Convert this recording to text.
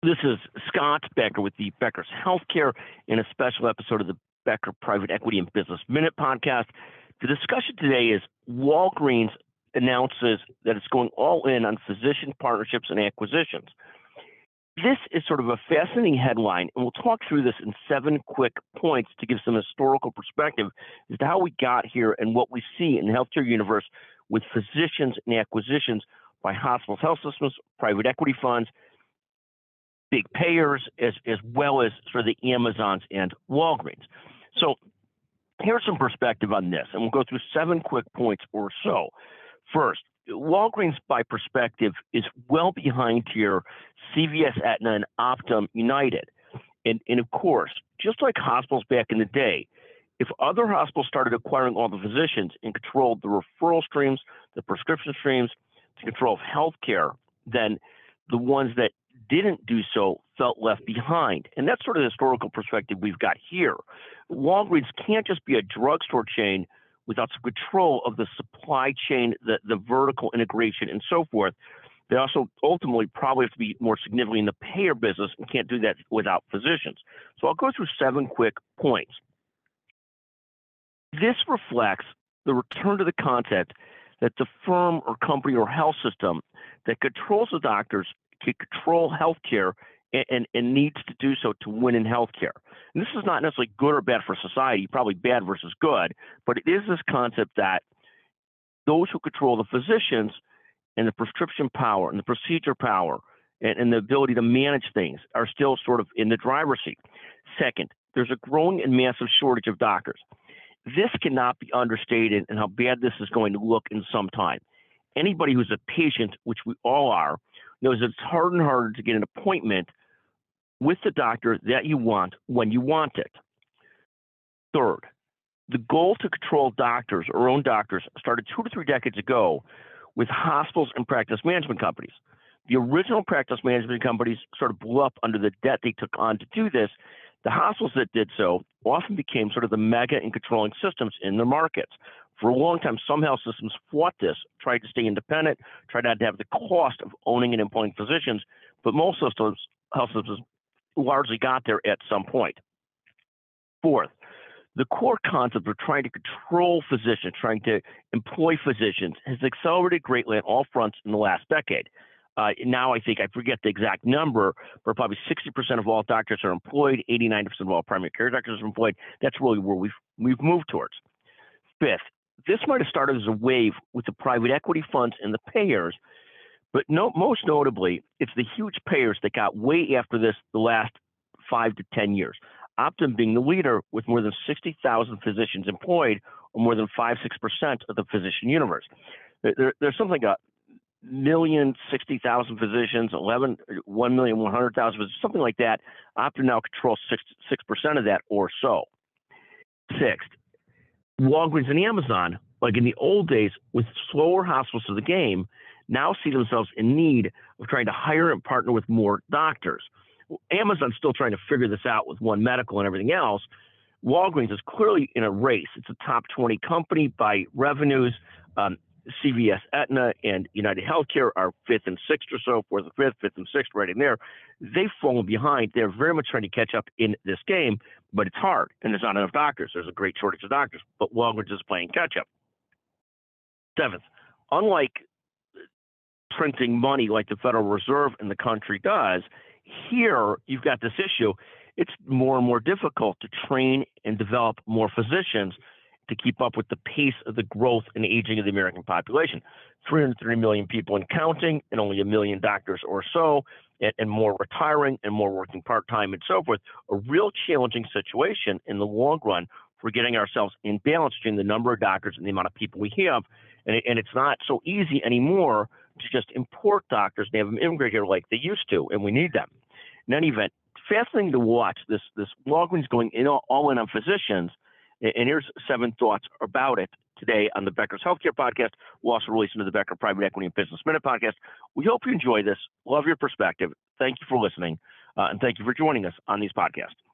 This is Scott Becker with the Becker's Healthcare in a special episode of the Becker Private Equity and Business Minute podcast. The discussion today is Walgreens announces that it's going all in on physician partnerships and acquisitions. This is sort of a fascinating headline, and we'll talk through this in seven quick points to give some historical perspective as to how we got here and what we see in the healthcare universe with physicians and acquisitions by hospitals, health systems, private equity funds, big payers as, as well as sort of the Amazons and Walgreens. So here's some perspective on this, and we'll go through seven quick points or so. First, Walgreens by perspective is well behind here CVS, Aetna, and Optum United. And, and of course, just like hospitals back in the day, if other hospitals started acquiring all the physicians and controlled the referral streams, the prescription streams, the control of healthcare, then the ones that didn't do so felt left behind. And that's sort of the historical perspective we've got here. Walgreens can't just be a drugstore chain without some control of the supply chain, the, the vertical integration, and so forth. They also ultimately probably have to be more significantly in the payer business and can't do that without physicians. So I'll go through seven quick points. This reflects the return to the concept that the firm or company or health system that controls the doctors can control healthcare and, and, and, needs to do so to win in healthcare. And this is not necessarily good or bad for society, probably bad versus good, but it is this concept that those who control the physicians and the prescription power and the procedure power and, and the ability to manage things are still sort of in the driver's seat. Second, there's a growing and massive shortage of doctors. This cannot be understated and how bad this is going to look in some time. Anybody who's a patient, which we all are, knows it's harder and harder to get an appointment with the doctor that you want when you want it. Third, the goal to control doctors or own doctors started two to three decades ago with hospitals and practice management companies. The original practice management companies sort of blew up under the debt they took on to do this. The hospitals that did so often became sort of the mega and controlling systems in their markets. For a long time, some health systems fought this, tried to stay independent, tried not to have the cost of owning and employing physicians, but most systems, health systems largely got there at some point. Fourth, the core concept of trying to control physicians, trying to employ physicians, has accelerated greatly on all fronts in the last decade. Uh, now I think I forget the exact number, but probably 60% of all doctors are employed, 89% of all primary care doctors are employed. That's really where we've we've moved towards. Fifth, this might have started as a wave with the private equity funds and the payers, but no, most notably, it's the huge payers that got way after this the last five to 10 years. Optum being the leader with more than 60,000 physicians employed, or more than 5 6% of the physician universe. There, there's something like a million sixty thousand physicians, 11, 1 million one hundred thousand, something like that. Optum now controls 6, six percent of that or so. Sixth, Walgreens and Amazon, like in the old days, with slower hospitals to the game, now see themselves in need of trying to hire and partner with more doctors. Amazon's still trying to figure this out with One Medical and everything else. Walgreens is clearly in a race. It's a top 20 company by revenues. Um, CVS, Aetna, and United Healthcare are fifth and sixth or so, fourth and fifth, fifth and sixth, right in there. They've fallen behind. They're very much trying to catch up in this game, but it's hard, and there's not enough doctors. There's a great shortage of doctors, but Walgreens is playing catch up. Seventh, unlike printing money like the Federal Reserve in the country does, here you've got this issue. It's more and more difficult to train and develop more physicians to keep up with the pace of the growth and aging of the American population. 303 million people and counting, and only a million doctors or so, and, and more retiring and more working part time and so forth. A real challenging situation in the long run for getting ourselves in balance between the number of doctors and the amount of people we have. And, it, and it's not so easy anymore to just import doctors and have them immigrate here like they used to, and we need them. In any event, fascinating to watch this this Walgreens going in all, all in on physicians and here's seven thoughts about it today on the Becker's Healthcare Podcast. We'll also release into the Becker Private Equity and Business Minute Podcast. We hope you enjoy this. Love your perspective. Thank you for listening, uh, and thank you for joining us on these podcasts.